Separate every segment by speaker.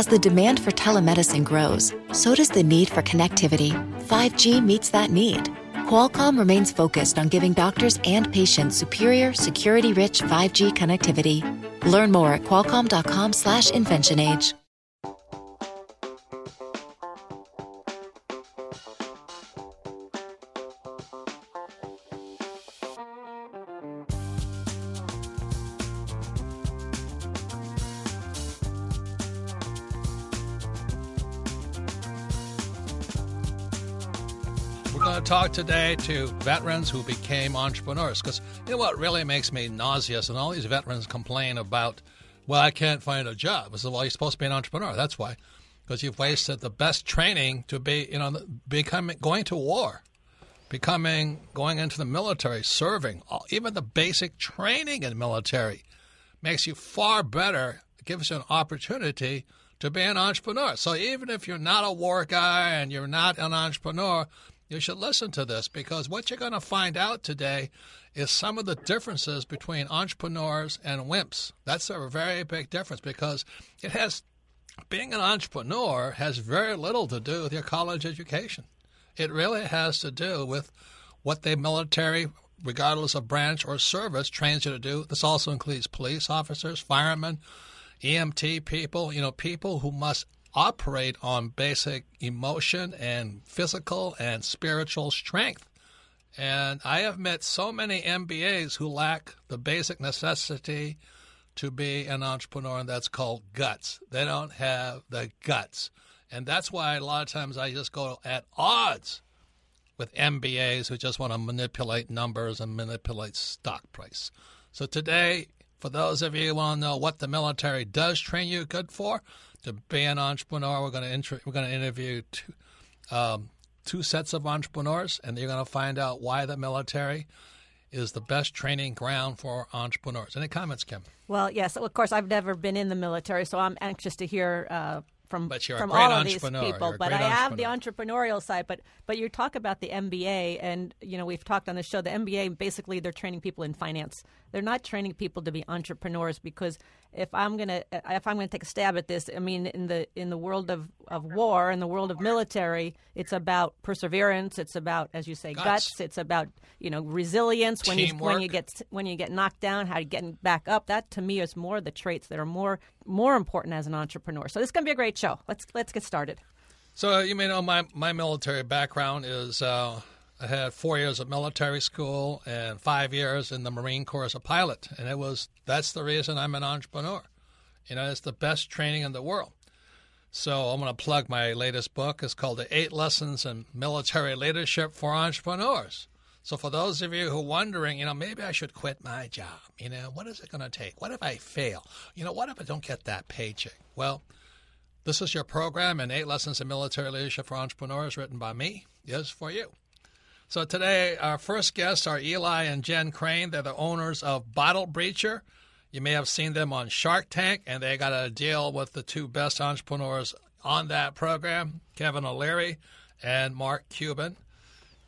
Speaker 1: As the demand for telemedicine grows, so does the need for connectivity. 5G meets that need. Qualcomm remains focused on giving doctors and patients superior, security-rich 5G connectivity. Learn more at qualcomm.com/inventionage.
Speaker 2: today to veterans who became entrepreneurs because you know what really makes me nauseous, and all these veterans complain about, well, I can't find a job. I said, well, you're supposed to be an entrepreneur. That's why, because you've wasted the best training to be, you know, becoming going to war, becoming going into the military, serving, even the basic training in the military makes you far better. gives you an opportunity to be an entrepreneur. So even if you're not a war guy and you're not an entrepreneur, you should listen to this because what you're going to find out today is some of the differences between entrepreneurs and wimps. That's a very big difference because it has being an entrepreneur has very little to do with your college education. It really has to do with what the military, regardless of branch or service, trains you to do. This also includes police officers, firemen, EMT people, you know, people who must operate on basic emotion and physical and spiritual strength. And I have met so many MBAs who lack the basic necessity to be an entrepreneur, and that's called guts. They don't have the guts. And that's why a lot of times I just go at odds with MBAs who just want to manipulate numbers and manipulate stock price. So today, for those of you who want to know what the military does train you good for, to be an entrepreneur. We're going to inter- we're going to interview two, um, two sets of entrepreneurs, and you're going to find out why the military is the best training ground for entrepreneurs. Any comments, Kim?
Speaker 3: Well, yes. Of course, I've never been in the military, so I'm anxious to hear uh, from from
Speaker 2: all
Speaker 3: of these
Speaker 2: people.
Speaker 3: But I have the entrepreneurial side. But but you talk about the MBA, and you know we've talked on the show. The MBA basically they're training people in finance. They're not training people to be entrepreneurs because if I'm gonna if I'm gonna take a stab at this, I mean in the in the world of, of war, in the world of military, it's about perseverance. It's about as you say guts. guts. It's about you know resilience when
Speaker 2: Teamwork.
Speaker 3: you when you get when you get knocked down, how you get back up. That to me is more the traits that are more more important as an entrepreneur. So this is gonna be a great show. Let's let's get started.
Speaker 2: So you may know my my military background is. Uh, I had four years of military school and five years in the Marine Corps as a pilot, and it was that's the reason I'm an entrepreneur. You know, it's the best training in the world. So I'm going to plug my latest book. It's called The Eight Lessons in Military Leadership for Entrepreneurs. So for those of you who are wondering, you know, maybe I should quit my job. You know, what is it going to take? What if I fail? You know, what if I don't get that paycheck? Well, this is your program, and Eight Lessons in Military Leadership for Entrepreneurs, written by me, is for you. So today, our first guests are Eli and Jen Crane. They're the owners of Bottle Breacher. You may have seen them on Shark Tank, and they got a deal with the two best entrepreneurs on that program, Kevin O'Leary and Mark Cuban.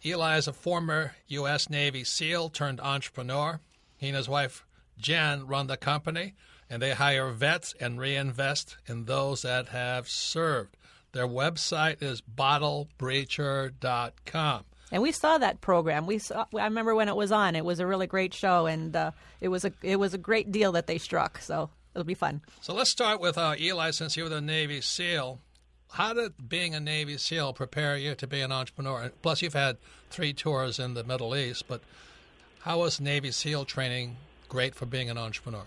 Speaker 2: Eli is a former U.S. Navy SEAL turned entrepreneur. He and his wife Jen run the company, and they hire vets and reinvest in those that have served. Their website is bottlebreacher.com.
Speaker 3: And we saw that program. We saw. I remember when it was on. It was a really great show, and uh, it was a it was a great deal that they struck. So it'll be fun.
Speaker 2: So let's start with uh, Eli. Since you were the Navy SEAL, how did being a Navy SEAL prepare you to be an entrepreneur? Plus, you've had three tours in the Middle East, but how was Navy SEAL training great for being an entrepreneur?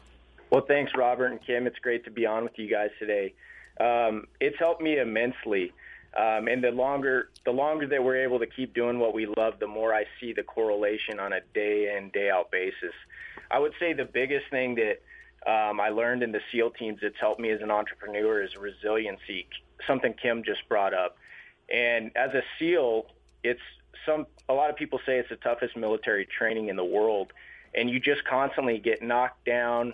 Speaker 4: Well, thanks, Robert and Kim. It's great to be on with you guys today. Um, it's helped me immensely. Um, and the longer the longer that we're able to keep doing what we love, the more I see the correlation on a day in day out basis. I would say the biggest thing that um, I learned in the SEAL teams that's helped me as an entrepreneur is resiliency. Something Kim just brought up, and as a SEAL, it's some a lot of people say it's the toughest military training in the world, and you just constantly get knocked down,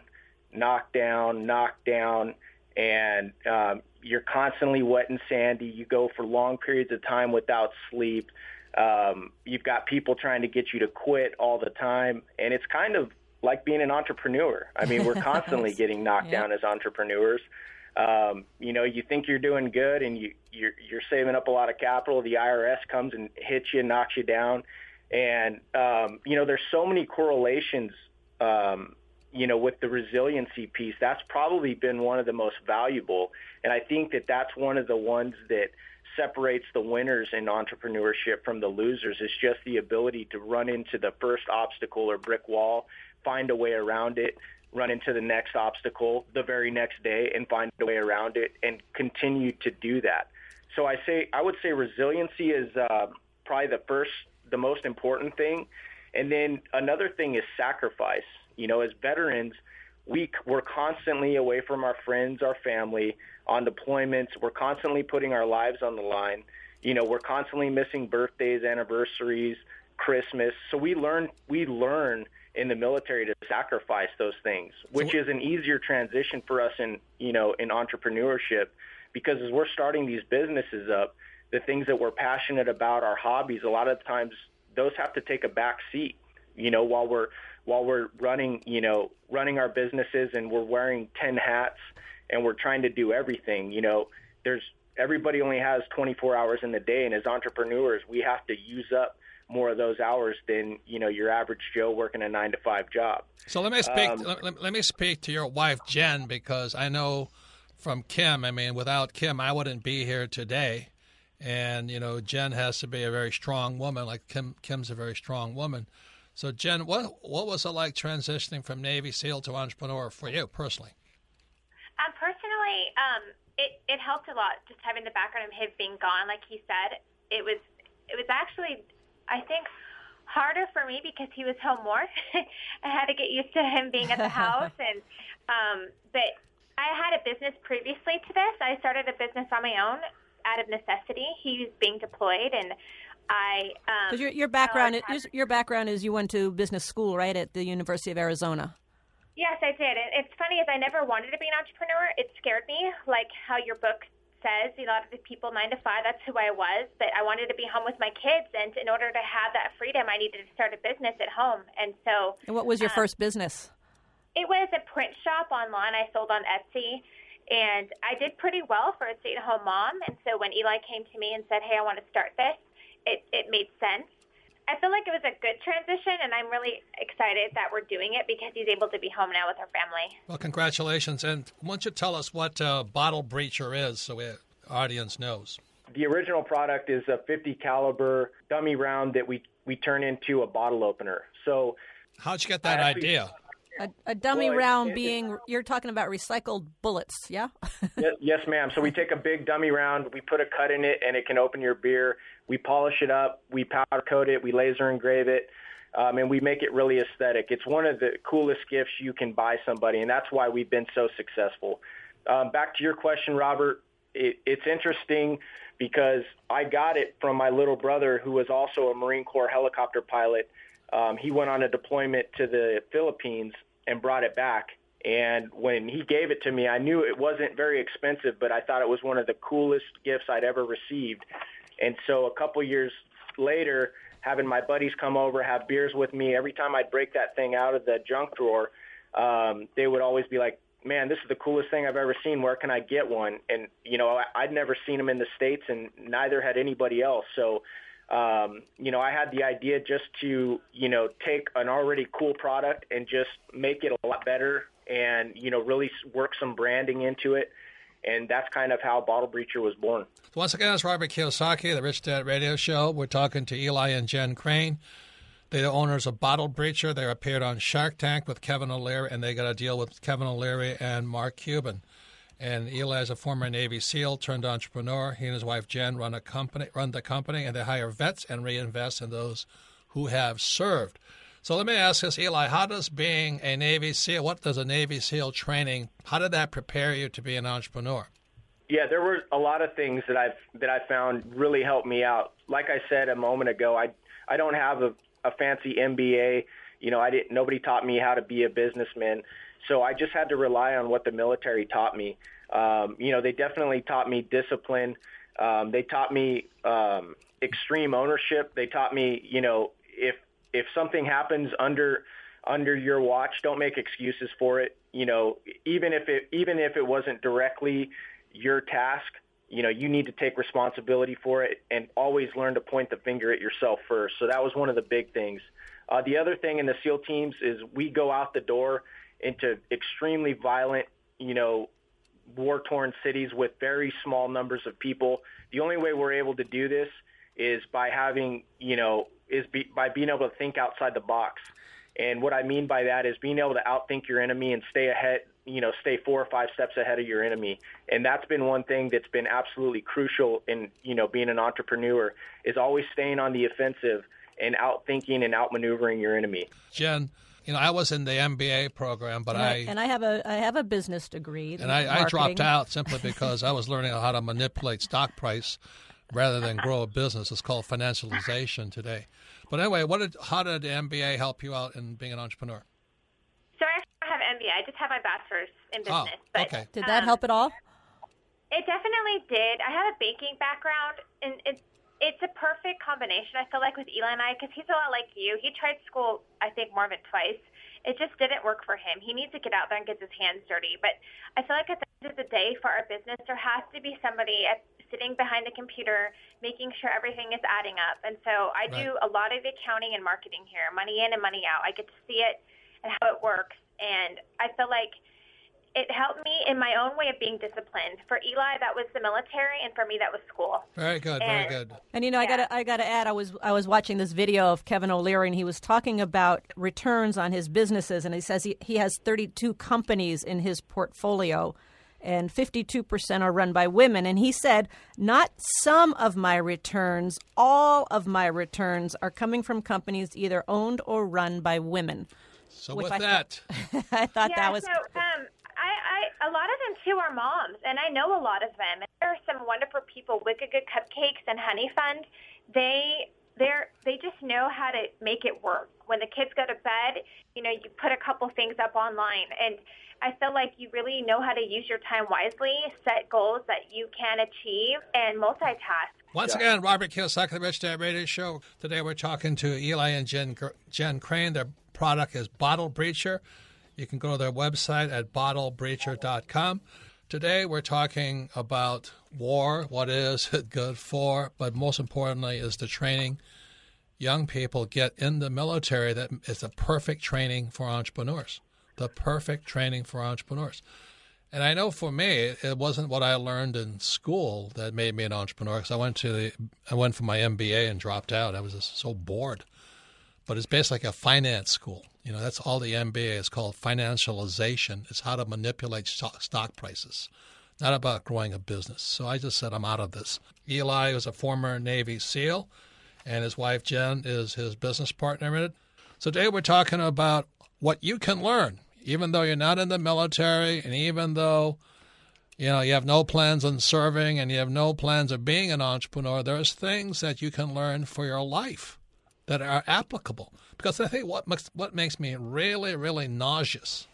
Speaker 4: knocked down, knocked down, and um, you're constantly wet and sandy. You go for long periods of time without sleep. Um, you've got people trying to get you to quit all the time, and it's kind of like being an entrepreneur. I mean, we're constantly getting knocked down as entrepreneurs. Um, you know, you think you're doing good and you you're, you're saving up a lot of capital. The IRS comes and hits you, and knocks you down, and um, you know, there's so many correlations. Um, you know, with the resiliency piece, that's probably been one of the most valuable, and I think that that's one of the ones that separates the winners in entrepreneurship from the losers is just the ability to run into the first obstacle or brick wall, find a way around it, run into the next obstacle the very next day and find a way around it and continue to do that. So I say I would say resiliency is uh, probably the first, the most important thing, and then another thing is sacrifice. You know, as veterans, we we're constantly away from our friends, our family, on deployments. We're constantly putting our lives on the line. You know, we're constantly missing birthdays, anniversaries, Christmas. So we learn we learn in the military to sacrifice those things, which is an easier transition for us in you know in entrepreneurship, because as we're starting these businesses up, the things that we're passionate about, our hobbies, a lot of times those have to take a back seat. You know, while we're while we're running, you know, running our businesses and we're wearing ten hats and we're trying to do everything. You know, there's everybody only has 24 hours in the day, and as entrepreneurs, we have to use up more of those hours than you know your average Joe working a nine to five job.
Speaker 2: So let me speak. Um, let, let, me speak to your wife Jen because I know from Kim. I mean, without Kim, I wouldn't be here today. And you know, Jen has to be a very strong woman. Like Kim, Kim's a very strong woman. So Jen, what what was it like transitioning from Navy SEAL to entrepreneur for you personally?
Speaker 5: Um, personally, um, it it helped a lot just having the background of him being gone. Like he said, it was it was actually I think harder for me because he was home more. I had to get used to him being at the house, and um, but I had a business previously to this. I started a business on my own out of necessity. He was being deployed, and I. Um,
Speaker 3: your your background is your background is you went to business school, right, at the University of Arizona.
Speaker 5: Yes, I did. And it's funny is I never wanted to be an entrepreneur. It scared me, like how your book says, you know, a lot of the people nine to five, that's who I was. But I wanted to be home with my kids, and in order to have that freedom, I needed to start a business at home. And so.
Speaker 3: And what was your um, first business?
Speaker 5: It was a print shop online. I sold on Etsy, and I did pretty well for a stay-at-home mom. And so when Eli came to me and said, "Hey, I want to start this," it it made sense. I feel like it was a good transition, and I'm really excited that we're doing it because he's able to be home now with our family.
Speaker 2: Well, congratulations. And why don't you tell us what uh, Bottle Breacher is so the audience knows?
Speaker 4: The original product is a 50 caliber dummy round that we, we turn into a bottle opener. So,
Speaker 2: how'd you get that actually, idea?
Speaker 3: A, a dummy well, round it, being, you're talking about recycled bullets, yeah?
Speaker 4: yes, yes, ma'am. So we take a big dummy round, we put a cut in it, and it can open your beer. We polish it up, we powder coat it, we laser engrave it, um, and we make it really aesthetic. It's one of the coolest gifts you can buy somebody, and that's why we've been so successful. Um, back to your question, Robert, it, it's interesting because I got it from my little brother, who was also a Marine Corps helicopter pilot um, he went on a deployment to the Philippines and brought it back. And when he gave it to me, I knew it wasn't very expensive, but I thought it was one of the coolest gifts I'd ever received. And so a couple years later, having my buddies come over, have beers with me, every time I'd break that thing out of the junk drawer, um, they would always be like, man, this is the coolest thing I've ever seen. Where can I get one? And, you know, I'd never seen them in the States and neither had anybody else. So um, you know, I had the idea just to, you know, take an already cool product and just make it a lot better and, you know, really work some branding into it. And that's kind of how Bottle Breacher was born.
Speaker 2: Once again, it's Robert Kiyosaki, the Rich Dad Radio Show. We're talking to Eli and Jen Crane. They're the owners of Bottle Breacher. They appeared on Shark Tank with Kevin O'Leary, and they got a deal with Kevin O'Leary and Mark Cuban. And Eli is a former Navy SEAL turned entrepreneur. He and his wife Jen run a company, run the company, and they hire vets and reinvest in those who have served. So let me ask this, Eli: How does being a Navy SEAL, what does a Navy SEAL training, how did that prepare you to be an entrepreneur?
Speaker 4: Yeah, there were a lot of things that I've that I found really helped me out. Like I said a moment ago, I I don't have a, a fancy MBA. You know, I didn't. Nobody taught me how to be a businessman. So I just had to rely on what the military taught me. Um, you know, they definitely taught me discipline. Um, they taught me um, extreme ownership. They taught me, you know, if if something happens under under your watch. Don't make excuses for it. You know, even if it even if it wasn't directly your task, you know, you need to take responsibility for it and always learn to point the finger at yourself first. So that was one of the big things. Uh, the other thing in the SEAL teams is we go out the door into extremely violent, you know, war torn cities with very small numbers of people. The only way we're able to do this is by having, you know, is be, by being able to think outside the box. And what I mean by that is being able to outthink your enemy and stay ahead, you know, stay four or five steps ahead of your enemy. And that's been one thing that's been absolutely crucial in, you know, being an entrepreneur is always staying on the offensive and outthinking and outmaneuvering your enemy.
Speaker 2: Jen, you know, I was in the MBA program, but
Speaker 3: and
Speaker 2: I,
Speaker 3: I, and I have a I have a business degree.
Speaker 2: And I, I dropped out simply because I was learning how to manipulate stock price rather than grow a business. It's called financialization today. But anyway, what did how did MBA help you out in being an entrepreneur?
Speaker 5: So I don't have MBA. I just have my bachelor's in
Speaker 2: Oh,
Speaker 5: business. but,
Speaker 2: okay.
Speaker 3: Did that
Speaker 5: um,
Speaker 3: help at all?
Speaker 5: It definitely did. I have a banking background, and it's it's a perfect combination. I feel like with Eli and I, because he's a lot like you. He tried school, I think, more than twice. It just didn't work for him. He needs to get out there and get his hands dirty. But I feel like at the end of the day, for our business, there has to be somebody at, sitting behind the computer, making sure everything is adding up. And so I do a lot of accounting and marketing here, money in and money out. I get to see it and how it works, and I feel like it helped me in my own way of being disciplined. For Eli, that was the military, and for me, that was school.
Speaker 2: Very good, very good.
Speaker 3: And you know, I got to I got to add, I was I was watching this video of Kevin O'Leary, and he was talking about returns on his businesses, and he says he, he has 32 companies in his portfolio, and 52 percent are run by women. And he said, not some of my returns, all of my returns are coming from companies either owned or run by women.
Speaker 2: So
Speaker 3: Which
Speaker 2: with
Speaker 3: I
Speaker 2: that,
Speaker 3: I thought
Speaker 5: yeah,
Speaker 3: that was
Speaker 5: so um, I, I, a lot of them too are moms, and I know a lot of them. And there are some wonderful people. Wicked Good Cupcakes and Honey Fund. They they're they just know how to make it work. When the kids go to bed, you know, you put a couple things up online, and I feel like you really know how to use your time wisely, set goals that you can achieve, and multitask.
Speaker 2: once again, Robert Kiyosaki, the Rich Dad Radio Show. Today we're talking to Eli and Jen Jen Crane. Their product is Bottle Breacher. You can go to their website at bottlebreacher.com. Today we're talking about war, what is it good for, but most importantly is the training young people get in the military that is the perfect training for entrepreneurs. The perfect training for entrepreneurs. And I know for me, it wasn't what I learned in school that made me an entrepreneur. Because I went to the, I went for my MBA and dropped out. I was just so bored. But it's basically like a finance school. You know, that's all the MBA is called. Financialization. It's how to manipulate stock prices, not about growing a business. So I just said I'm out of this. Eli was a former Navy SEAL, and his wife Jen is his business partner in it. So today we're talking about what you can learn, even though you're not in the military, and even though you know you have no plans on serving and you have no plans of being an entrepreneur. There's things that you can learn for your life that are applicable. Because I think what makes, what makes me really really nauseous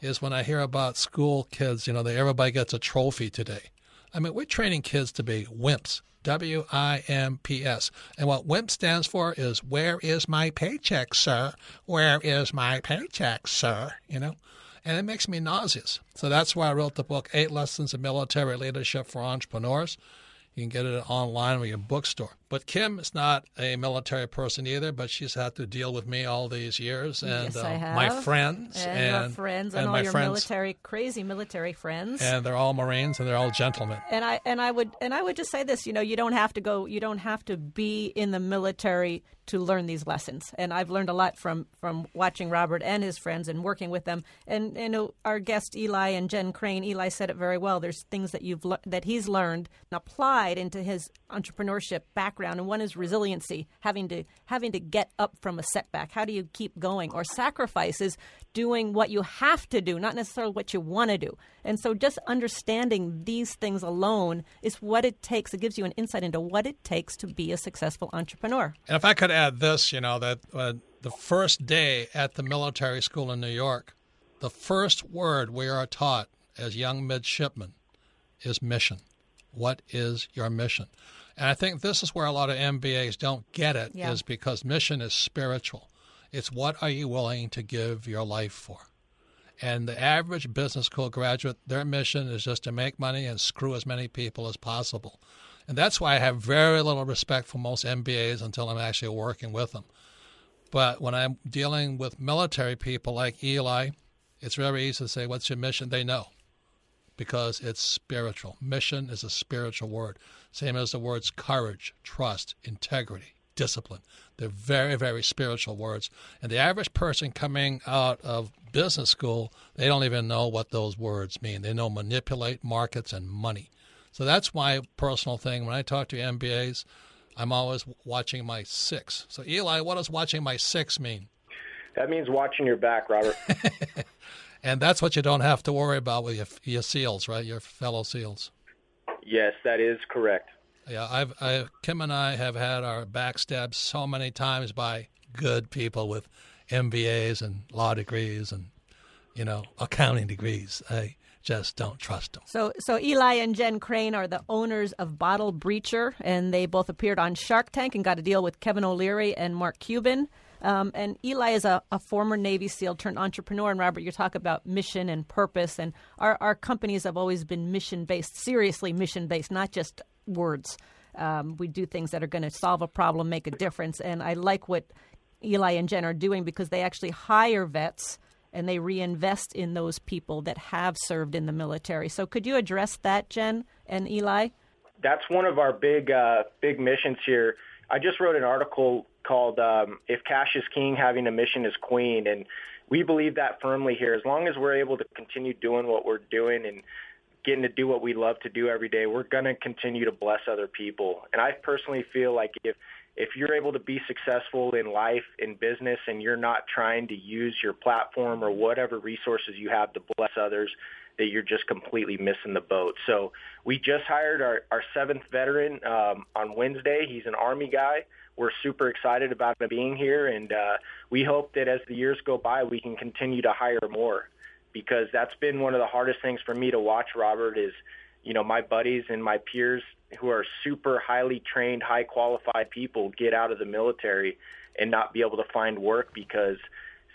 Speaker 2: is when I hear about school kids. You know, they everybody gets a trophy today. I mean, we're training kids to be wimps. W I M P S. And what WIMP stands for is Where is my paycheck, sir? Where is my paycheck, sir? You know? And it makes me nauseous. So that's why I wrote the book, Eight Lessons of Military Leadership for Entrepreneurs. You can get it online or your bookstore. But Kim is not a military person either, but she's had to deal with me all these years and
Speaker 3: yes, I
Speaker 2: uh,
Speaker 3: have.
Speaker 2: my friends
Speaker 3: and,
Speaker 2: and
Speaker 3: your friends and, all
Speaker 2: my
Speaker 3: your
Speaker 2: friends.
Speaker 3: military crazy military friends.
Speaker 2: And they're all Marines and they're all gentlemen.
Speaker 3: and I and I would and I would just say this, you know, you don't have to go, you don't have to be in the military to learn these lessons. And I've learned a lot from from watching Robert and his friends and working with them. And you know, our guest Eli and Jen Crane, Eli said it very well. There's things that you've le- that he's learned and applied into his entrepreneurship background, and one is resiliency, having to having to get up from a setback. How do you keep going? Or sacrifices, doing what you have to do, not necessarily what you want to do. And so, just understanding these things alone is what it takes. It gives you an insight into what it takes to be a successful entrepreneur.
Speaker 2: And if I could add this, you know, that uh, the first day at the military school in New York, the first word we are taught as young midshipmen is mission. What is your mission? And I think this is where a lot of MBAs don't get it, is
Speaker 3: Yeah.
Speaker 2: because mission is spiritual. It's what are you willing to give your life for? And the average business school graduate, their mission is just to make money and screw as many people as possible. And that's why I have very little respect for most MBAs until I'm actually working with them. But when I'm dealing with military people like Eli, it's very easy to say, What's your mission? They know because it's spiritual. Mission is a spiritual word, same as the words courage, trust, integrity, discipline. They're very, very spiritual words. And the average person coming out of business school, they don't even know what those words mean. They know manipulate markets and money. So that's my personal thing. When I talk to MBAs, I'm always watching my six. So, Eli, what does watching my six mean?
Speaker 4: That means watching your back, Robert.
Speaker 2: and that's what you don't have to worry about with your, your SEALs, right? Your fellow SEALs.
Speaker 4: Yes, that is correct.
Speaker 2: Yeah, I've I, Kim and I have had our backstabbed so many times by good people with MBAs and law degrees and you know accounting degrees. I just don't trust them.
Speaker 3: So, so Eli and Jen Crane are the owners of Bottle Breacher, and they both appeared on Shark Tank and got a deal with Kevin O'Leary and Mark Cuban. Um, and Eli is a, a, former Navy SEAL turned entrepreneur. And Robert, you talk about mission and purpose, and our, our companies have always been mission based, seriously mission based, not just words. Um, we do things that are going to solve a problem, make a difference. And I like what Eli and Jen are doing because they actually hire vets and they reinvest in those people that have served in the military. So, could you address that, Jen and Eli?
Speaker 4: That's one of our big, uh, big missions here. I just wrote an article called um, "If Cash is King, Having a Mission is Queen," and we believe that firmly here. As long as we're able to continue doing what we're doing and getting to do what we love to do every day, we're going to continue to bless other people. And I personally feel like if if you're able to be successful in life, in business, and you're not trying to use your platform or whatever resources you have to bless others, that you're just completely missing the boat. So we just hired our, our seventh veteran um, on Wednesday. He's an Army guy. We're super excited about being here, and uh, we hope that as the years go by, we can continue to hire more because that's been one of the hardest things for me to watch, Robert, is, you know, my buddies and my peers who are super highly trained, high qualified people get out of the military and not be able to find work because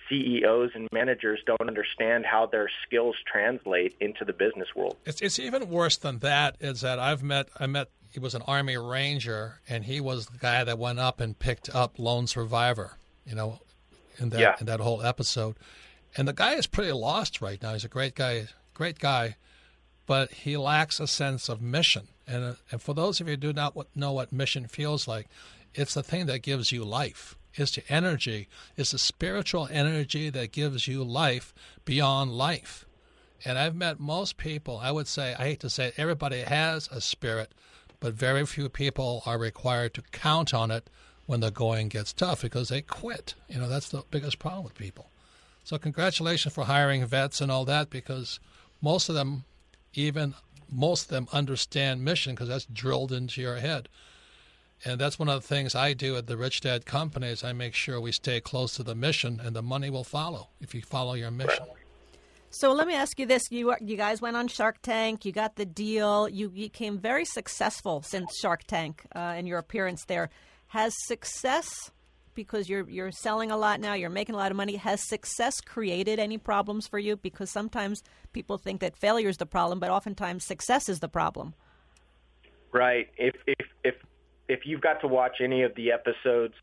Speaker 4: CEOs and managers don't understand how their skills translate into the business world.
Speaker 2: It's, it's even worse than that. Is that I've met I met he was an Army Ranger and he was the guy that went up and picked up Lone Survivor. You know, in that yeah. in that whole episode, and the guy is pretty lost right now. He's a great guy, great guy, but he lacks a sense of mission. And, uh, and for those of you who do not know what mission feels like, it's the thing that gives you life. It's the energy. It's the spiritual energy that gives you life beyond life. And I've met most people, I would say, I hate to say it, everybody has a spirit, but very few people are required to count on it when the going gets tough because they quit. You know, that's the biggest problem with people. So, congratulations for hiring vets and all that because most of them even most of them understand mission because that's drilled into your head. And that's one of the things I do at the Rich Dad Company is I make sure we stay close to the mission, and the money will follow if you follow your mission.
Speaker 3: So let me ask you this: you you guys went on Shark Tank, you got the deal, you became very successful since Shark Tank uh, and your appearance there. Has success because you're you're selling a lot now, you're making a lot of money. Has success created any problems for you? Because sometimes people think that failure is the problem, but oftentimes success is the problem.
Speaker 4: Right. If if if if you've got to watch any of the episodes,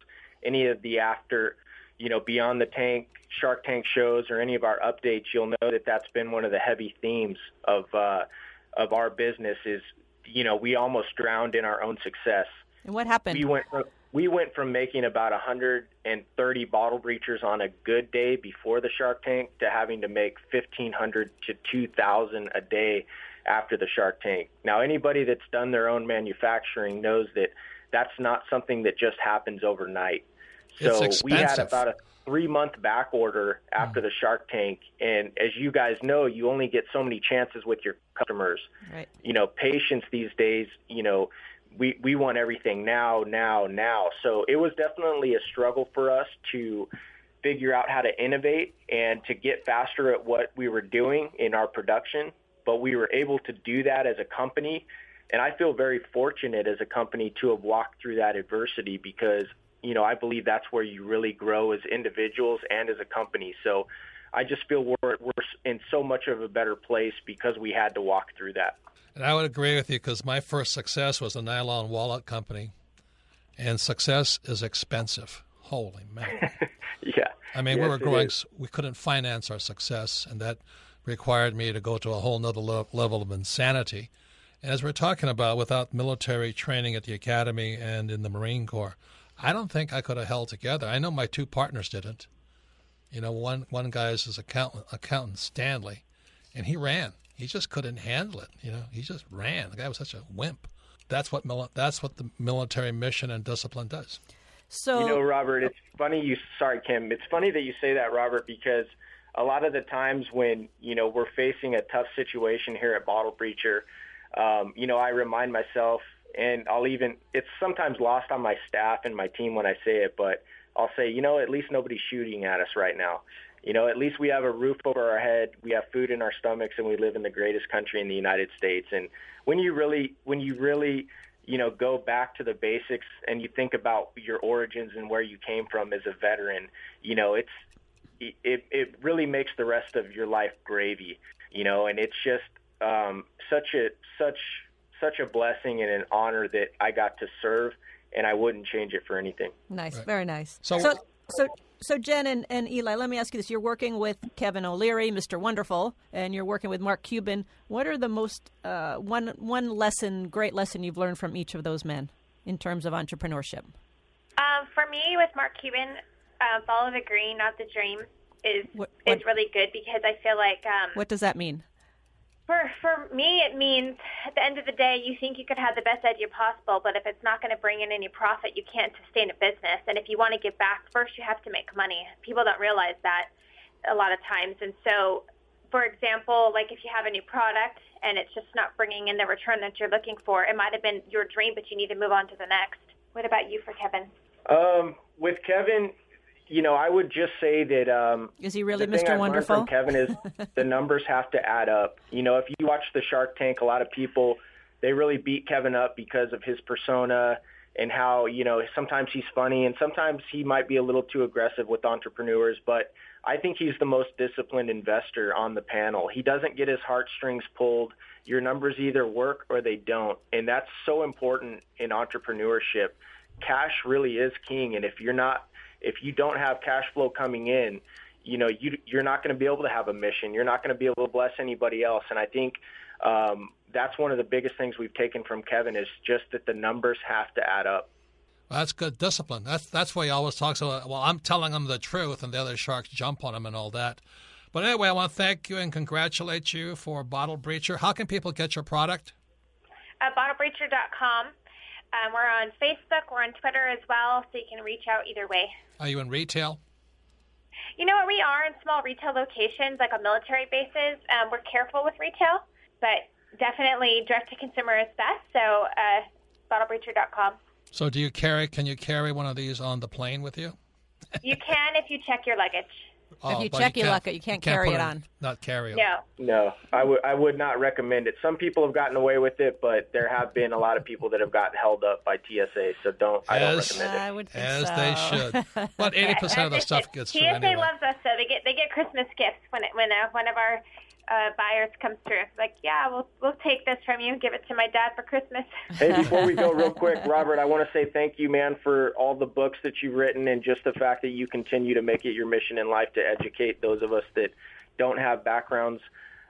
Speaker 4: any of the after, you know, Beyond the Tank, Shark Tank shows, or any of our updates, you'll know that that's been one of the heavy themes of uh, of our business. Is you know we almost drowned in our own success.
Speaker 3: And what happened?
Speaker 4: We went we went from making about 130 bottle breachers on a good day before the Shark Tank to having to make 1,500 to 2,000 a day after the Shark Tank. Now, anybody that's done their own manufacturing knows that that's not something that just happens overnight.
Speaker 2: So
Speaker 4: we had about a three month back order after mm. the Shark Tank. And as you guys know, you only get so many chances with your customers.
Speaker 3: Right.
Speaker 4: You know, patience these days, you know, we we want everything now, now, now. So it was definitely a struggle for us to figure out how to innovate and to get faster at what we were doing in our production. But we were able to do that as a company, and I feel very fortunate as a company to have walked through that adversity because you know, I believe that's where you really grow as individuals and as a company. So I just feel we're, we're in so much of a better place because we had to walk through that.
Speaker 2: And I would agree with you because my first success was a nylon wallet company, and success is expensive. Holy man!
Speaker 4: yeah.
Speaker 2: I mean,
Speaker 4: yes,
Speaker 2: we were growing, we couldn't finance our success, and that required me to go to a whole nother lo- level of insanity. And as we're talking about, without military training at the academy and in the Marine Corps, I don't think I could have held together. I know my two partners didn't. You know, one one guy is his accountant, accountant Stanley, and he ran. He just couldn't handle it. You know, he just ran. The guy was such a wimp. That's what mili- that's what the military mission and discipline does.
Speaker 3: So
Speaker 4: you know, Robert, it's funny you. Sorry, Kim. It's funny that you say that, Robert, because a lot of the times when you know we're facing a tough situation here at Bottle Breacher, um, you know, I remind myself, and I'll even. It's sometimes lost on my staff and my team when I say it, but I'll say, you know, at least nobody's shooting at us right now. You know, at least we have a roof over our head, we have food in our stomachs, and we live in the greatest country in the United States. And when you really, when you really, you know, go back to the basics and you think about your origins and where you came from as a veteran, you know, it's it it really makes the rest of your life gravy. You know, and it's just um, such a such such a blessing and an honor that I got to serve and I wouldn't change it for anything.
Speaker 3: Nice, right. very nice.
Speaker 2: So,
Speaker 3: so, so, so, Jen and, and Eli, let me ask you this: You're working with Kevin O'Leary, Mr. Wonderful, and you're working with Mark Cuban. What are the most uh, one one lesson, great lesson you've learned from each of those men in terms of entrepreneurship?
Speaker 5: Um, for me, with Mark Cuban, uh, follow the green, not the dream, is what, what, is really good because I feel like. Um,
Speaker 3: what does that mean?
Speaker 5: For for me, it means at the end of the day, you think you could have the best idea possible, but if it's not going to bring in any profit, you can't sustain a business. And if you want to give back, first you have to make money. People don't realize that a lot of times. And so, for example, like if you have a new product and it's just not bringing in the return that you're looking for, it might have been your dream, but you need to move on to the next. What about you for Kevin?
Speaker 4: Um, with Kevin, you know, I would just say that. Um,
Speaker 3: is he really Mr. Wonderful?
Speaker 4: From Kevin is the numbers have to add up. You know, if you watch the Shark Tank, a lot of people they really beat Kevin up because of his persona and how you know sometimes he's funny and sometimes he might be a little too aggressive with entrepreneurs. But I think he's the most disciplined investor on the panel. He doesn't get his heartstrings pulled. Your numbers either work or they don't, and that's so important in entrepreneurship. Cash really is king, and if you're not if you don't have cash flow coming in, you know, you, you're not going to be able to have a mission. You're not going to be able to bless anybody else. And I think um, that's one of the biggest things we've taken from Kevin is just that the numbers have to add up.
Speaker 2: That's good discipline. That's that's why he always talks about. Well, I'm telling him the truth, and the other sharks jump on him and all that. But anyway, I want to thank you and congratulate you for Bottle Breacher. How can people get your product?
Speaker 5: At bottlebreacher.com. Um, we're on Facebook. We're on Twitter as well, so you can reach out either way.
Speaker 2: Are you in retail?
Speaker 5: You know what? We are in small retail locations, like on military bases. Um, we're careful with retail, but definitely direct to consumer is best. So, uh, bottlebreacher.com.
Speaker 2: So, do you carry? Can you carry one of these on the plane with you?
Speaker 5: you can if you check your luggage.
Speaker 3: Oh, if you check you your luck, you can't, can't carry it on.
Speaker 2: Not carry it.
Speaker 5: Yeah.
Speaker 4: No, I would I would not recommend it. Some people have gotten away with it, but there have been a lot of people that have gotten held up by TSA. So don't I don't recommend it.
Speaker 3: I would think
Speaker 2: as
Speaker 3: so.
Speaker 2: they should. But eighty percent of the stuff gets
Speaker 5: TSA
Speaker 2: through anyway.
Speaker 5: loves us, so they get they get Christmas gifts when it, when uh, one of our uh, buyers comes through. Like, yeah, we'll we'll take this from you and give it to my dad for Christmas.
Speaker 4: Hey, before we go, real quick, Robert, I want to say thank you, man, for all the books that you've written and just the fact that you continue to make it your mission in life to educate those of us that don't have backgrounds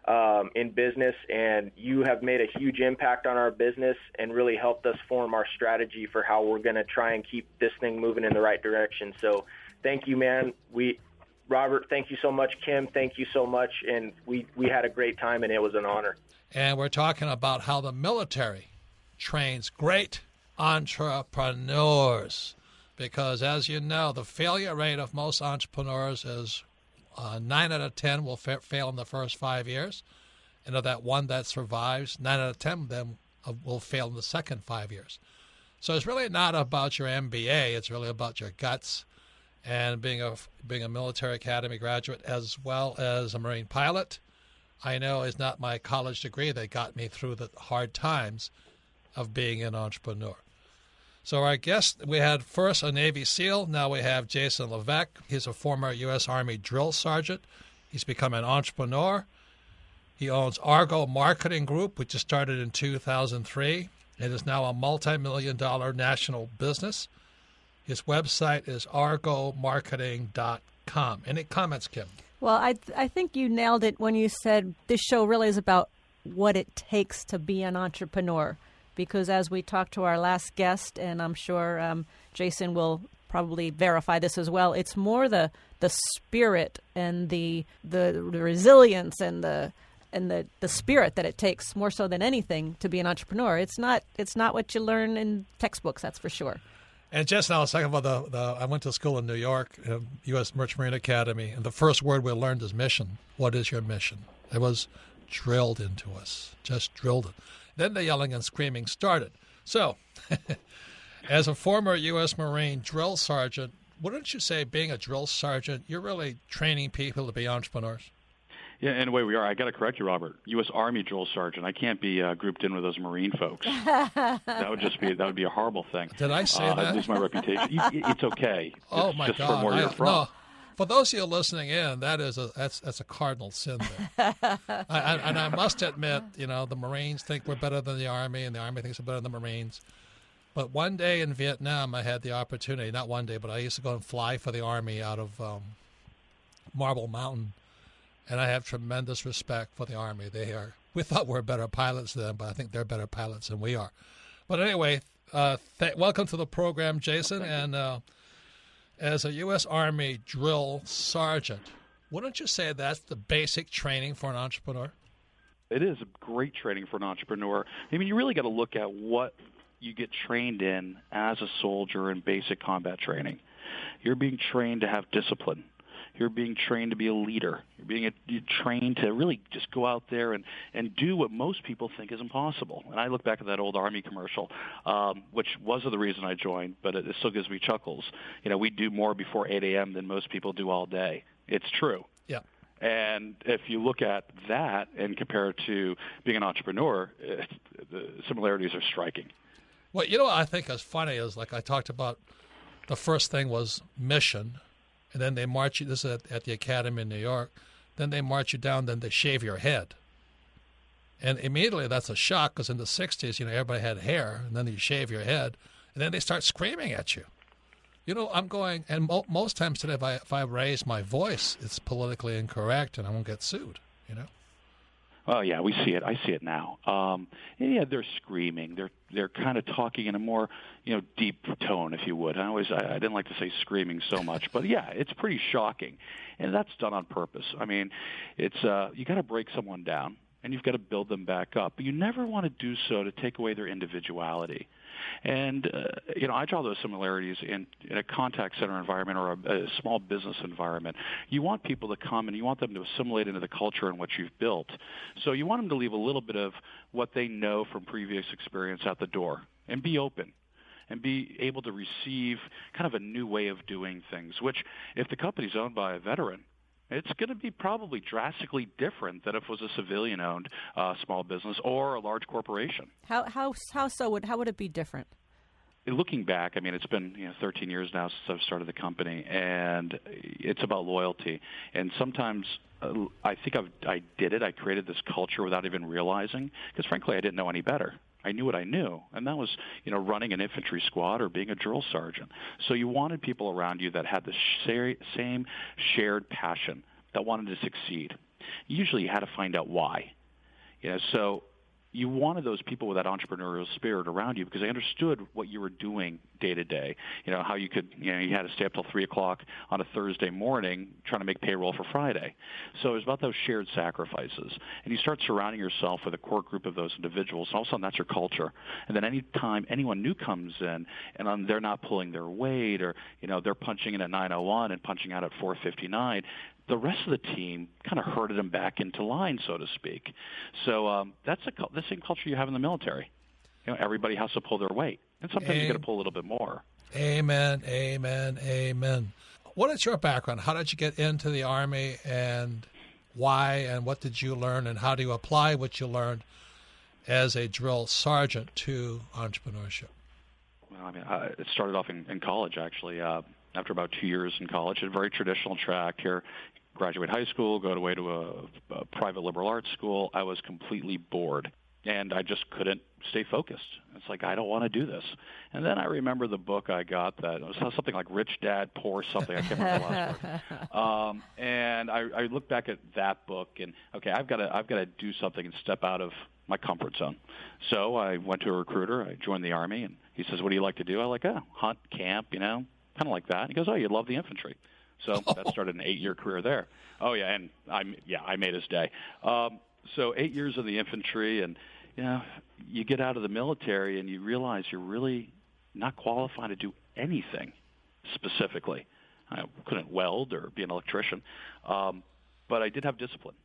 Speaker 4: um, in business. And you have made a huge impact on our business and really helped us form our strategy for how we're going to try and keep this thing moving in the right direction. So, thank you, man. We Robert, thank you so much. Kim, thank you so much. And we, we had a great time, and it was an honor.
Speaker 2: And we're talking about how the military trains great entrepreneurs. Because as you know, the failure rate of most entrepreneurs is uh, 9 out of 10 will fa- fail in the first five years. And of that one that survives, 9 out of 10 of them uh, will fail in the second five years. So it's really not about your MBA, it's really about your guts and being a being a military academy graduate as well as a marine pilot i know is not my college degree that got me through the hard times of being an entrepreneur So our guest, we had first a Navy SEAL. Now we have Jason Levesque. He's a former U.S. Army drill sergeant. He's become an entrepreneur. He owns Argo Marketing Group, which was started in 2003. It is now a multi-million dollar national business. His website is argomarketing.com. Any comments, Kim?
Speaker 3: Well, I I think you nailed it when you said this show really is about what it takes to be an entrepreneur. Because as we talked to our last guest, and I'm sure um, Jason will probably verify this as well, it's more the the spirit and the the, the resilience and the and the, the spirit that it takes more so than anything to be an entrepreneur. It's not it's not what you learn in textbooks, that's for sure.
Speaker 2: And just now, I was talking about the, the I went to school in New York, uh, U.S. Merchant Marine Academy, and the first word we learned is mission. What is your mission? It was drilled into us, just drilled it. Then the yelling and screaming started. So, as a former U.S. Marine drill sergeant, wouldn't you say being a drill sergeant, you're really training people to be entrepreneurs?
Speaker 6: Yeah, in a way we are. I got to correct you, Robert. U.S. Army drill sergeant. I can't be uh, grouped in with those Marine folks. that would just be that would be a horrible thing.
Speaker 2: Did I say
Speaker 6: uh,
Speaker 2: that?
Speaker 6: I'd lose my reputation. it's okay.
Speaker 2: Oh
Speaker 6: it's
Speaker 2: my
Speaker 6: just
Speaker 2: God!
Speaker 6: From where
Speaker 2: I,
Speaker 6: you're from.
Speaker 2: No. For those of you listening in, that is a that's that's a cardinal sin there. I, I, and I must admit, you know, the Marines think we're better than the Army, and the Army thinks we're better than the Marines. But one day in Vietnam, I had the opportunity—not one day, but I used to go and fly for the Army out of um, Marble Mountain and I have tremendous respect for the Army. They are. We thought we are better pilots than them, but I think they're better pilots than we are. But anyway, uh, th- welcome to the program, Jason. And uh, as a U.S. Army drill sergeant, wouldn't you say that's the basic training for an entrepreneur?
Speaker 6: It is a great training for an entrepreneur. I mean, you really got to look at what you get trained in as a soldier in basic combat training. You're being trained to have discipline you're being trained to be a leader. You're being a, you're trained to really just go out there and, and do what most people think is impossible. And I look back at that old Army commercial, um, which was the reason I joined, but it, it still gives me chuckles. You know, we do more before 8 a.m. than most people do all day. It's true.
Speaker 2: Yeah.
Speaker 6: And if you look at that and compare it to being an entrepreneur, it, the similarities are striking.
Speaker 2: Well, you know what I think is funny is like I talked about the first thing was mission and then they march you. This is at, at the academy in New York. Then they march you down. Then they shave your head. And immediately that's a shock because in the 60s, you know, everybody had hair, and then you shave your head, and then they start screaming at you. You know, I'm going, and mo- most times today, if I, if I raise my voice, it's politically incorrect and I won't get sued, you know?
Speaker 6: Oh yeah, we see it. I see it now. Um, yeah, they're screaming. They're they're kind of talking in a more you know deep tone, if you would. I always I, I didn't like to say screaming so much, but yeah, it's pretty shocking, and that's done on purpose. I mean, it's uh, you got to break someone down and you've got to build them back up, but you never want to do so to take away their individuality. And uh, you know, I draw those similarities in, in a contact center environment or a, a small business environment. You want people to come and you want them to assimilate into the culture and what you've built. So you want them to leave a little bit of what they know from previous experience at the door and be open and be able to receive kind of a new way of doing things, which if the company's owned by a veteran, it's going to be probably drastically different than if it was a civilian-owned uh, small business or a large corporation.
Speaker 3: How how how so would how would it be different?
Speaker 6: Looking back, I mean, it's been you know 13 years now since I've started the company, and it's about loyalty. And sometimes uh, I think I've, I did it. I created this culture without even realizing, because frankly, I didn't know any better. I knew what I knew, and that was, you know, running an infantry squad or being a drill sergeant. So you wanted people around you that had the sh- same shared passion, that wanted to succeed. Usually, you had to find out why. You know, so you wanted those people with that entrepreneurial spirit around you because they understood what you were doing day to day. You know how you could, you know, you had to stay up till three o'clock on a Thursday morning trying to make payroll for Friday. So it was about those shared sacrifices, and you start surrounding yourself with a core group of those individuals, and all of a sudden that's your culture. And then anytime anyone new comes in and they're not pulling their weight, or you know they're punching in at 9:01 and punching out at 4:59, the rest of the team kind of herded them back into line, so to speak. So um, that's a, the same culture you have in the military. You know, everybody has to pull their weight, and sometimes Amen. you got to pull a little bit more.
Speaker 2: Amen, amen, amen. What is your background? How did you get into the army, and why, and what did you learn, and how do you apply what you learned as a drill sergeant to entrepreneurship?
Speaker 6: well, I mean, I, it started off in, in college actually. Uh, after about two years in college, a very traditional track here. Graduate high school, go away to a, a private liberal arts school. I was completely bored and I just couldn't stay focused. It's like I don't want to do this. And then I remember the book I got that was something like Rich Dad Poor Something. I can't remember the last word. Um, and I, I look back at that book and okay, I've got to I've got to do something and step out of my comfort zone. So I went to a recruiter. I joined the army, and he says, "What do you like to do?" I like, oh, hunt, camp, you know, kind of like that. he goes, "Oh, you love the infantry." So that started an eight-year career there. Oh yeah, and I'm yeah, I made his day. Um, so eight years in the infantry, and you know, you get out of the military and you realize you're really not qualified to do anything specifically. I couldn't weld or be an electrician, um, but I did have discipline,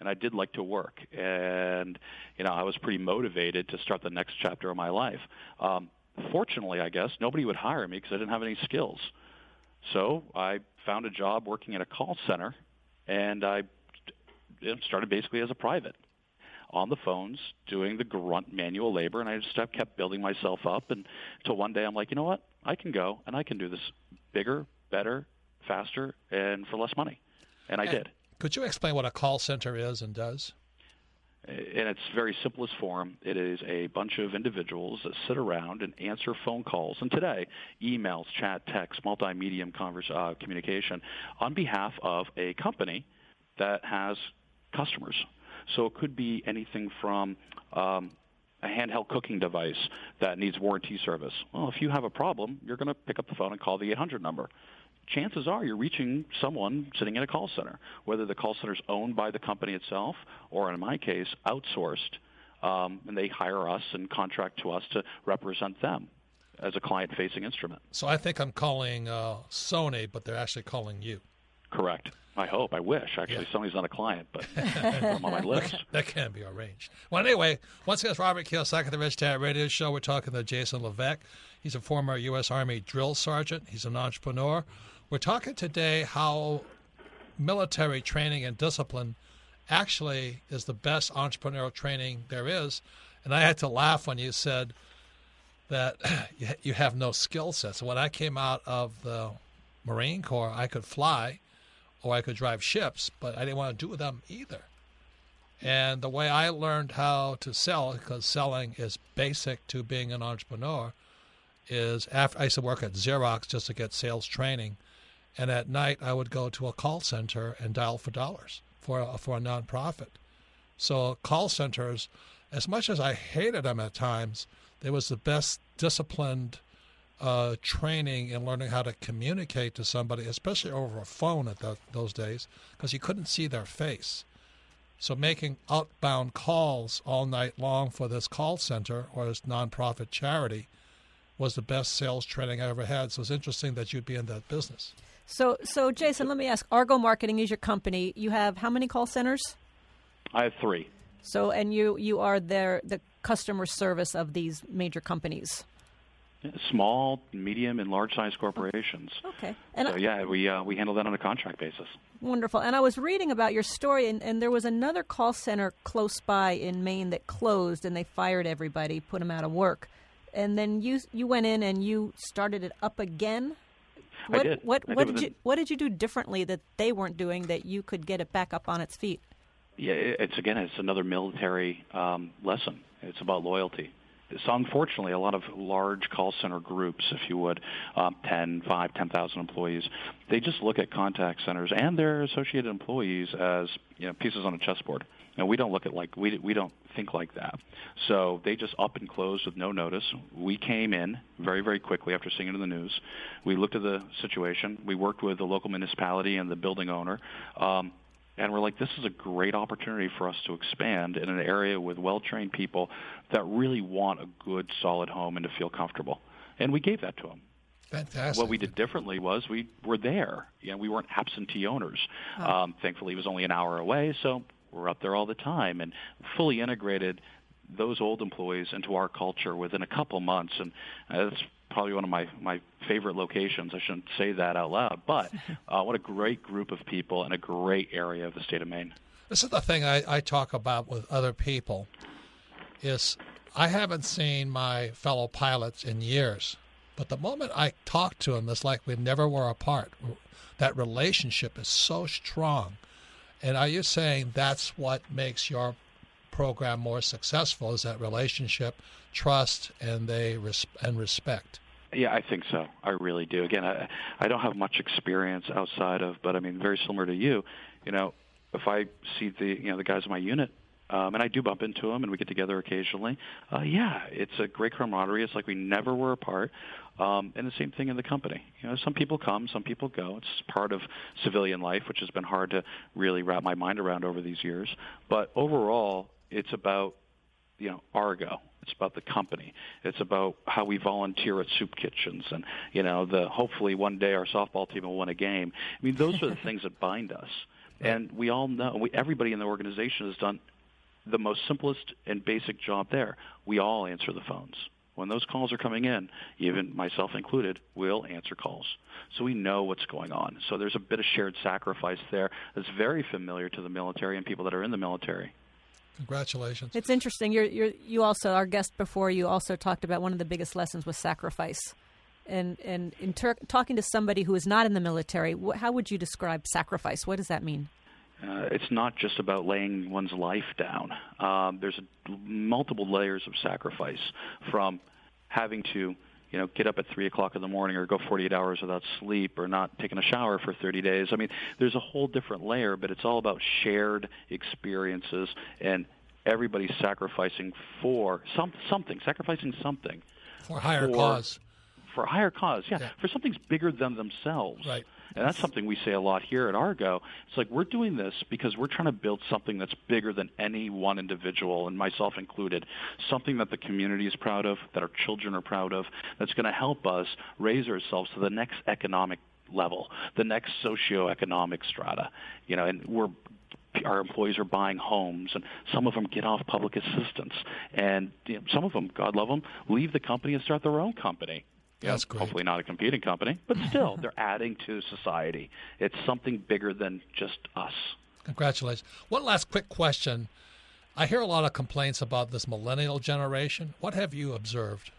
Speaker 6: and I did like to work, and you know, I was pretty motivated to start the next chapter of my life. Um, fortunately, I guess nobody would hire me because I didn't have any skills. So I found a job working at a call center, and I started basically as a private on the phones doing the grunt manual labor, and I just kept building myself up. And until one day, I'm like, you know what? I can go and I can do this bigger, better, faster, and for less money. And I and did.
Speaker 2: Could you explain what a call center is and does?
Speaker 6: In its very simplest form, it is a bunch of individuals that sit around and answer phone calls, and today, emails, chat, text, multimedia converse, uh, communication on behalf of a company that has customers. So it could be anything from um, a handheld cooking device that needs warranty service. Well, if you have a problem, you're going to pick up the phone and call the 800 number chances are you're reaching someone sitting in a call center, whether the call center is owned by the company itself or, in my case, outsourced, um, and they hire us and contract to us to represent them as a client-facing instrument.
Speaker 2: So I think I'm calling uh, Sony, but they're actually calling you.
Speaker 6: Correct. I hope. I wish. Actually, yeah. Sony's not a client, but I'm on my list.
Speaker 2: that can be arranged. Well, anyway, once again, it's Robert Kiyosaki the Rich Dad Radio Show. We're talking to Jason Levesque. He's a former U.S. Army drill sergeant. He's an entrepreneur. We're talking today how military training and discipline actually is the best entrepreneurial training there is. And I had to laugh when you said that you have no skill sets. When I came out of the Marine Corps, I could fly or I could drive ships, but I didn't want to do them either. And the way I learned how to sell, because selling is basic to being an entrepreneur, is after I used to work at Xerox just to get sales training and at night I would go to a call center and dial for dollars for a, for a nonprofit. So call centers, as much as I hated them at times, it was the best disciplined uh, training in learning how to communicate to somebody, especially over a phone at the, those days, because you couldn't see their face. So making outbound calls all night long for this call center or this nonprofit charity was the best sales training I ever had. So it's interesting that you'd be in that business.
Speaker 3: So, so Jason, let me ask. Argo Marketing is your company. You have how many call centers?
Speaker 6: I have three.
Speaker 3: So, and you you are their the customer service of these major companies.
Speaker 6: Small, medium, and large size corporations.
Speaker 3: Okay.
Speaker 6: And so I, yeah, we uh, we handle that on a contract basis.
Speaker 3: Wonderful. And I was reading about your story, and, and there was another call center close by in Maine that closed, and they fired everybody, put them out of work. And then you you went in and you started it up again.
Speaker 6: What, I did.
Speaker 3: What
Speaker 6: I
Speaker 3: what
Speaker 6: did
Speaker 3: did you what did you do differently that they weren't doing that you could get it back up on its feet?
Speaker 6: Yeah, it's again, it's another military um, lesson. It's about loyalty. So unfortunately, a lot of large call center groups, if you would, um, 10, 5, 10,000 employees, they just look at contact centers and their associated employees as you know pieces on a chessboard. And we don't look at like we we don't think like that. So they just up and closed with no notice. We came in very very quickly after seeing it in the news. We looked at the situation. We worked with the local municipality and the building owner. Um, and we're like, this is a great opportunity for us to expand in an area with well-trained people that really want a good, solid home and to feel comfortable. And we gave that to them.
Speaker 2: Fantastic.
Speaker 6: What we did differently was we were there. You know, we weren't absentee owners. Oh. Um, thankfully, it was only an hour away, so we're up there all the time and fully integrated those old employees into our culture within a couple months. And uh, that's probably one of my, my favorite locations. I shouldn't say that out loud, but uh, what a great group of people and a great area of the state of Maine.
Speaker 2: This is the thing I, I talk about with other people is I haven't seen my fellow pilots in years. But the moment I talk to them, it's like we never were apart. That relationship is so strong. And are you saying that's what makes your program more successful? Is that relationship, trust, and they res- and respect?
Speaker 6: Yeah, I think so. I really do. Again, I I don't have much experience outside of, but I mean, very similar to you. You know, if I see the you know the guys in my unit um, and I do bump into them, and we get together occasionally. Uh, yeah, it's a great camaraderie. It's like we never were apart. Um, and the same thing in the company. You know, some people come, some people go. It's part of civilian life, which has been hard to really wrap my mind around over these years. But overall, it's about you know Argo. It's about the company. It's about how we volunteer at soup kitchens, and you know, the hopefully one day our softball team will win a game. I mean, those are the things that bind us. And we all know, we, everybody in the organization has done the most simplest and basic job there. We all answer the phones. When those calls are coming in, even myself included, we'll answer calls. So we know what's going on. So there's a bit of shared sacrifice there that's very familiar to the military and people that are in the military.
Speaker 2: Congratulations.
Speaker 3: It's interesting. You're, you're, you also, our guest before you also talked about one of the biggest lessons was sacrifice. And, and in ter- talking to somebody who is not in the military, wh- how would you describe sacrifice? What does that mean?
Speaker 6: Uh, it's not just about laying one's life down. Um, there's a, multiple layers of sacrifice from having to, you know, get up at three o'clock in the morning or go 48 hours without sleep or not taking a shower for 30 days. I mean, there's a whole different layer, but it's all about shared experiences and everybody's sacrificing for some something, sacrificing something
Speaker 2: for higher
Speaker 6: for,
Speaker 2: cause.
Speaker 6: For a higher cause, yeah,
Speaker 2: Yeah.
Speaker 6: for something's bigger than themselves.
Speaker 2: Right.
Speaker 6: And that's something we say a lot here at Argo. It's like we're doing this because we're trying to build something that's bigger than any one individual, and myself included. Something that the community is proud of, that our children are proud of, that's going to help us raise ourselves to the next economic level, the next socioeconomic strata. You know, and we're our employees are buying homes, and some of them get off public assistance, and you know, some of them, God love them, leave the company and start their own company. Know,
Speaker 2: That's great.
Speaker 6: Hopefully not a competing company, but still, they're adding to society. It's something bigger than just us.
Speaker 2: Congratulations. One last quick question. I hear a lot of complaints about this millennial generation. What have you observed?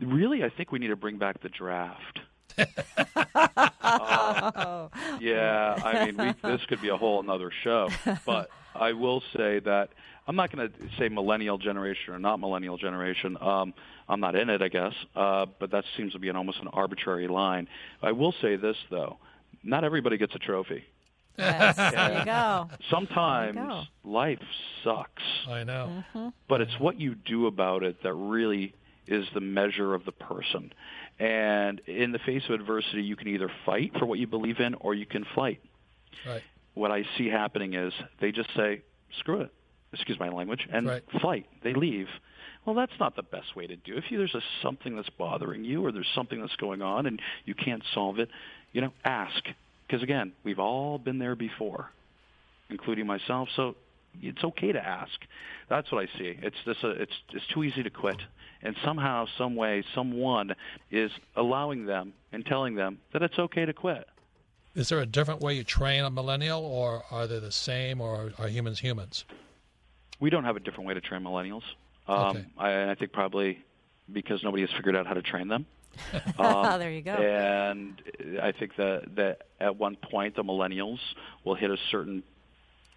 Speaker 6: Really, I think we need to bring back the draft. Uh, yeah, I mean, we, this could be a whole another show. But I will say that I'm not going to say millennial generation or not millennial generation. Um, I'm not in it, I guess. Uh, but that seems to be an almost an arbitrary line. I will say this though: not everybody gets a trophy.
Speaker 3: Yes, there you go.
Speaker 6: Sometimes
Speaker 3: you go.
Speaker 6: life sucks.
Speaker 2: I know.
Speaker 6: but it's what you do about it that really is the measure of the person. And in the face of adversity, you can either fight for what you believe in or you can fight.
Speaker 2: Right.
Speaker 6: What I see happening is they just say, screw it, excuse my language, and
Speaker 2: Right.
Speaker 6: fight. They leave. Well, that's not the best way to do. If you, there's a, something that's bothering you or there's something that's going on and you can't solve it, you know, ask. Because again, we've all been there before including myself. So it's okay to ask. That's what I see. It's just a, it's it's too easy to quit, and somehow, some way, someone is allowing them and telling them that it's okay to quit.
Speaker 2: Is there a different way you train a millennial, or are they the same, or are humans humans?
Speaker 6: We don't have a different way to train millennials. Um,
Speaker 2: Okay.
Speaker 6: I, I think probably because nobody has figured out how to train them. Um,
Speaker 3: Oh, there you go.
Speaker 6: And I think that that at one point the millennials will hit a certain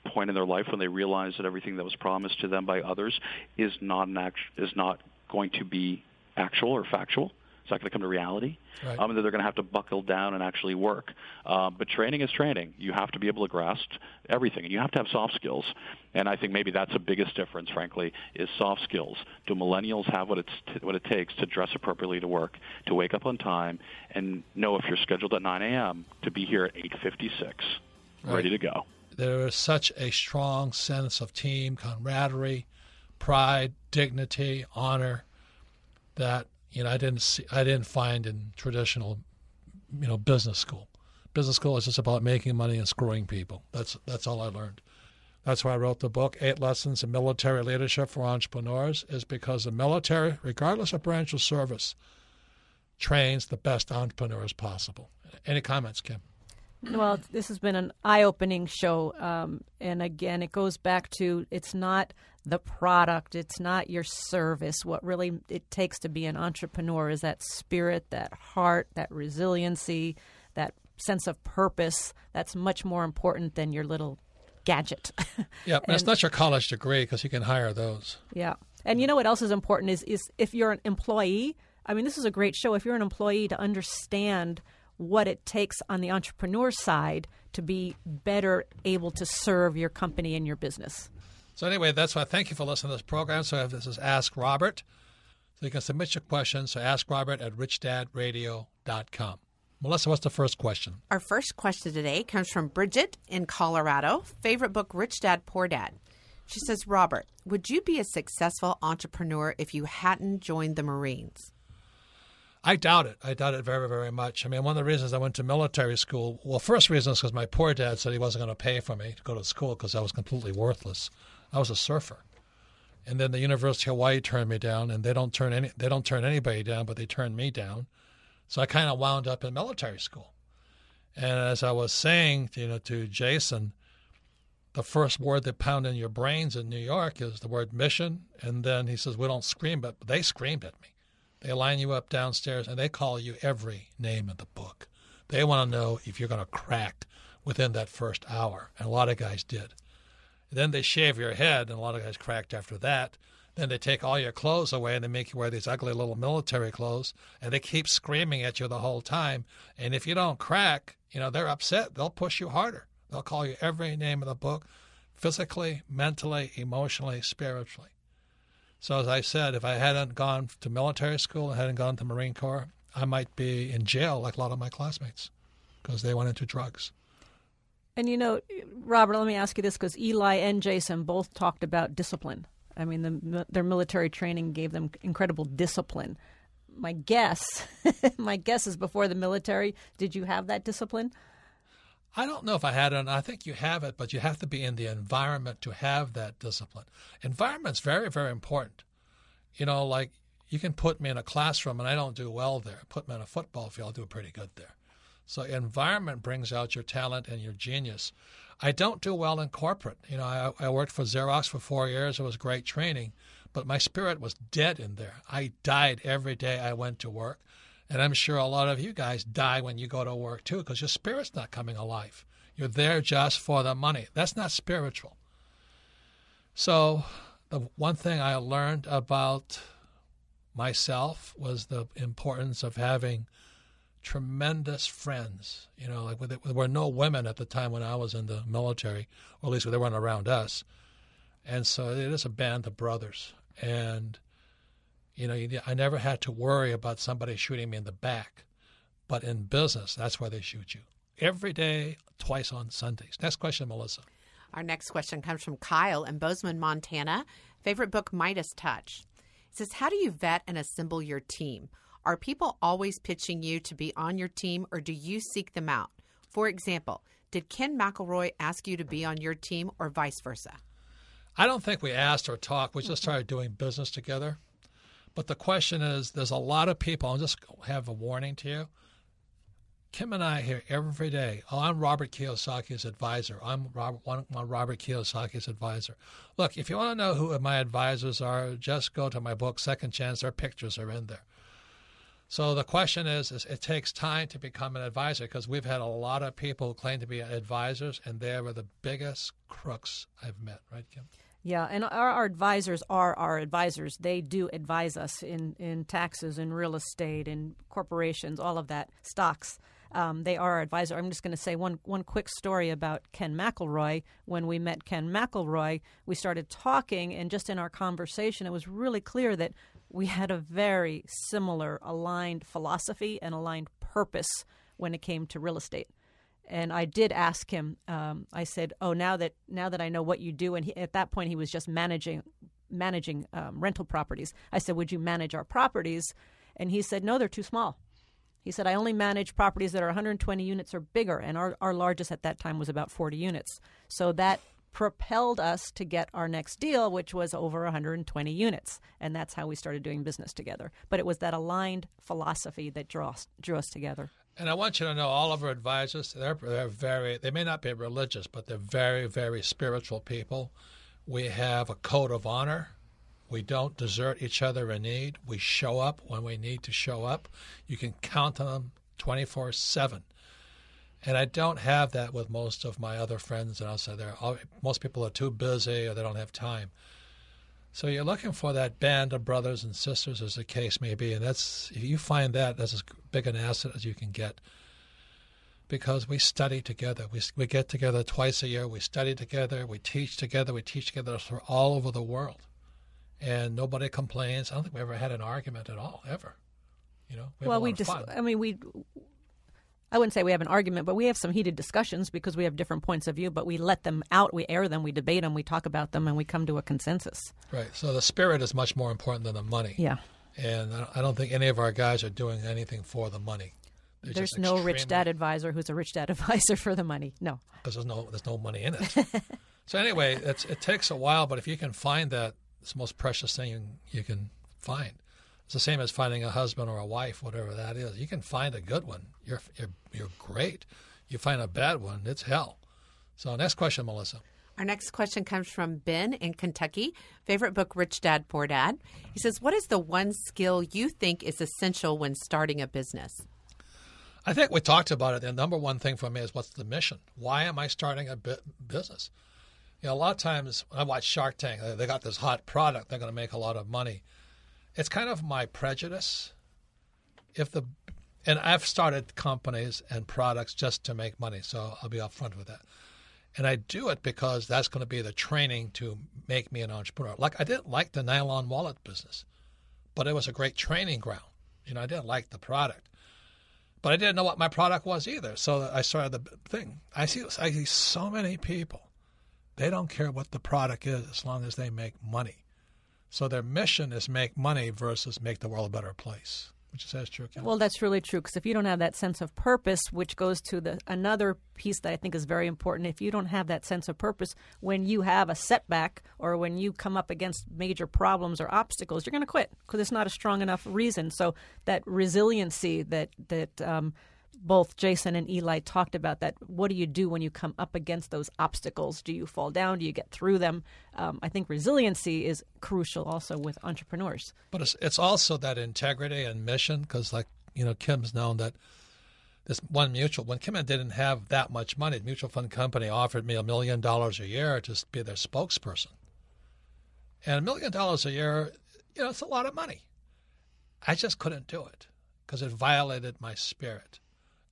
Speaker 6: point in their life when they realize that everything that was promised to them by others is not an act, is not going to be actual or factual. It's not going to come to reality.
Speaker 2: Right.
Speaker 6: Um, and that they're going to have to buckle down and actually work. Uh, but training is training. You have to be able to grasp everything, and you have to have soft skills. And I think maybe that's the biggest difference, frankly, is soft skills. Do millennials have what it's what it takes to dress appropriately to work, to wake up on time, and know if you're scheduled at 9 a.m. to be here at 8:56,
Speaker 2: Right.
Speaker 6: ready to go.
Speaker 2: There is such a strong sense of team camaraderie, pride, dignity, honor that you know I didn't see, I didn't find in traditional you know business school. Business school is just about making money and screwing people. That's that's all I learned. That's why I wrote the book, Eight Lessons in Military Leadership for Entrepreneurs, is because the military, regardless of branch of service, trains the best entrepreneurs possible. Any comments, Kim?
Speaker 3: Well, this has been an eye-opening show, um, and again, it goes back to it's not the product, it's not your service. What really it takes to be an entrepreneur is that spirit, that heart, that resiliency, that sense of purpose. That's much more important than your little gadget.
Speaker 2: yeah, and, it's not your college degree because you can hire those.
Speaker 3: Yeah. And you know what else is important is is if you're an employee, I mean this is a great show if you're an employee to understand what it takes on the entrepreneur side to be better able to serve your company and your business.
Speaker 2: So anyway, that's why thank you for listening to this program. So this is Ask Robert. So you can submit your questions to Ask Robert at richdadradio.com. Melissa, what's the first question?
Speaker 7: Our first question today comes from Bridget in Colorado. Favorite book, Rich Dad, Poor Dad. She says, Robert, would you be a successful entrepreneur if you hadn't joined the Marines?
Speaker 2: I doubt it. I doubt it very, very much. I mean, one of the reasons I went to military school, well, first reason is because my poor dad said he wasn't going to pay for me to go to school because I was completely worthless. I was a surfer. And then the University of Hawaii turned me down, and they don't turn any they don't turn anybody down, but they turned me down. So I kind of wound up in military school. And as I was saying, you know, to Jason, the first word that pounded in your brains in New York is the word mission. And then he says, we don't scream, but they screamed at me. They line you up downstairs and they call you every name in the book. They want to know if you're going to crack within that first hour. And a lot of guys did. Then they shave your head, and a lot of guys cracked after that. Then they take all your clothes away and they make you wear these ugly little military clothes, and they keep screaming at you the whole time. And if you don't crack, you know, they're upset. They'll push you harder. They'll call you every name in the book physically, mentally, emotionally, spiritually. So, as I said, if I hadn't gone to military school, and hadn't gone to Marine Corps, I might be in jail like a lot of my classmates because they went into drugs.
Speaker 3: And you know, Robert, let me ask you this because Eli and Jason both talked about discipline. I mean, the, their military training gave them incredible discipline. My guess, my guess is before the military, did you have that discipline?
Speaker 2: I don't know if I had it. I think you have it, but you have to be in the environment to have that discipline. Environment's very, very important. You know, like you can put me in a classroom and I don't do well there. Put me in a football field, I'll do pretty good there. So environment brings out your talent and your genius. I don't do well in corporate. You know, I, I worked for Xerox for four years. It was great training, but my spirit was dead in there. I died every day I went to work. And I'm sure a lot of you guys die when you go to work too because your spirit's not coming alive. You're there just for the money. That's not spiritual. So, the one thing I learned about myself was the importance of having tremendous friends. You know, like there were no women at the time when I was in the military, or at least they weren't around us. And so it is a band of brothers. And you know, I never had to worry about somebody shooting me in the back. But in business, that's where they shoot you. Every day, twice on Sundays. Next question, Melissa.
Speaker 7: Our next question comes from Kyle in Bozeman, Montana. Favorite book, Midas Touch. It says, How do you vet and assemble your team? Are people always pitching you to be on your team or do you seek them out? For example, did Ken McElroy ask you to be on your team or vice versa?
Speaker 2: I don't think we asked or talked. We just mm-hmm. started doing business together. But the question is there's a lot of people, I'll just have a warning to you. Kim and I here every day, oh, I'm Robert Kiyosaki's advisor. I'm Robert, one, one Robert Kiyosaki's advisor. Look, if you want to know who my advisors are, just go to my book, Second Chance. Their pictures are in there. So the question is, is it takes time to become an advisor because we've had a lot of people who claim to be advisors, and they were the biggest crooks I've met, right, Kim?
Speaker 3: Yeah, and our, our, advisors are our advisors. They do advise us in, in taxes, in real estate, in corporations, all of that, stocks. Um, they are our advisor. I'm just going to say one one quick story about Ken McElroy. When we met Ken McElroy, we started talking, and just in our conversation, it was really clear that we had a very similar, aligned philosophy and aligned purpose when it came to real estate and I did ask him. Um, I said, "Oh, now that now that I know what you do," and he, at that point he was just managing managing um, rental properties. I said, "Would you manage our properties?" And he said, "No, they're too small." He said, "I only manage properties that are 120 units or bigger, and our our largest at that time was about 40 units." So that propelled us to get our next deal, which was over 120 units, and that's how we started doing business together. But it was that aligned philosophy that drew us, drew us together.
Speaker 2: And I want you to know all of our advisors, they're, they're very, they may not be religious, but they're very, very spiritual people. We have a code of honor. We don't desert each other in need. We show up when we need to show up. You can count on them 24 7. And I don't have that with most of my other friends and outside there. Most people are too busy or they don't have time. So you're looking for that band of brothers and sisters, as the case may be, and that's if you find that, that's as big an asset as you can get. Because we study together, we we get together twice a year. We study together, we teach together, we teach together for all over the world, and nobody complains. I don't think we ever had an argument at all, ever. You know.
Speaker 3: We well, we just, I mean, we I wouldn't say we have an argument, but we have some heated discussions because we have different points of view, but we let them out, we air them, we debate them, we talk about them, and we come to a consensus.
Speaker 2: Right. So the spirit is much more important than the money.
Speaker 3: Yeah.
Speaker 2: And I don't think any of our guys are doing anything for the money.
Speaker 3: They're there's no rich dad advisor who's a rich dad advisor for the money. No.
Speaker 2: Because there's no there's no money in it. so anyway, it takes a while, but if you can find that, it's the most precious thing you can find. It's the same as finding a husband or a wife, whatever that is. You can find a good one. You're you're, you're great. You find a bad one, it's hell. So next question, Melissa.
Speaker 7: Our next question comes from Ben in Kentucky. Favorite book, Rich Dad, Poor Dad. He says, What is the one skill you think is essential when starting a business?
Speaker 2: I think we talked about it. The number one thing for me is what's the mission? Why am I starting a business? You know, a lot of times when I watch Shark Tank, they got this hot product, they're going to make a lot of money it's kind of my prejudice. If the and I've started companies and products just to make money, so I'll be upfront with that. And I do it because that's going to be the training to make me an entrepreneur. Like I didn't like the nylon wallet business, but it was a great training ground. You know, I didn't like the product, but I didn't know what my product was either. So I started the thing. I see, I see so many people. They don't care what the product is as long as they make money. So their mission is make money versus make the world a better place. Which is as true. Kim.
Speaker 3: Well, that's really true because if you don't have that sense of purpose, which goes to the another piece that I think is very important, if you don't have that sense of purpose when you have a setback or when you come up against major problems or obstacles, you're going to quit because it's not a strong enough reason. So that resiliency that that um, both Jason and Eli talked about that. What do you do when you come up against those obstacles? Do you fall down? Do you get through them? Um, I think resiliency is crucial also with entrepreneurs.
Speaker 2: But it's, it's also that integrity and mission because, like, you know, Kim's known that this one mutual, when Kim and didn't have that much money, the mutual fund company offered me a million dollars a year to be their spokesperson. And a million dollars a year, you know, it's a lot of money. I just couldn't do it because it violated my spirit.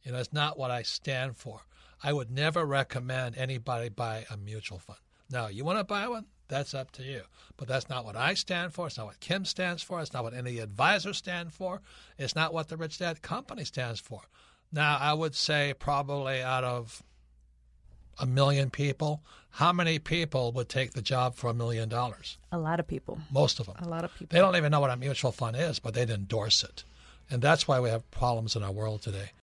Speaker 2: You know, it's not what I stand for. I would never recommend anybody buy a mutual fund. Now, you want to buy one? That's up to you. But that's not what I stand for. It's not what Kim stands for. It's not what any advisor stand for. It's not what the Rich Dad Company stands for. Now, I would say probably out of a million people, how many people would take the job for a million dollars?
Speaker 3: A lot of people.
Speaker 2: Most of them.
Speaker 3: A lot of people.
Speaker 2: They don't even know what a mutual fund is, but they'd endorse it. And that's why we have problems in our world today.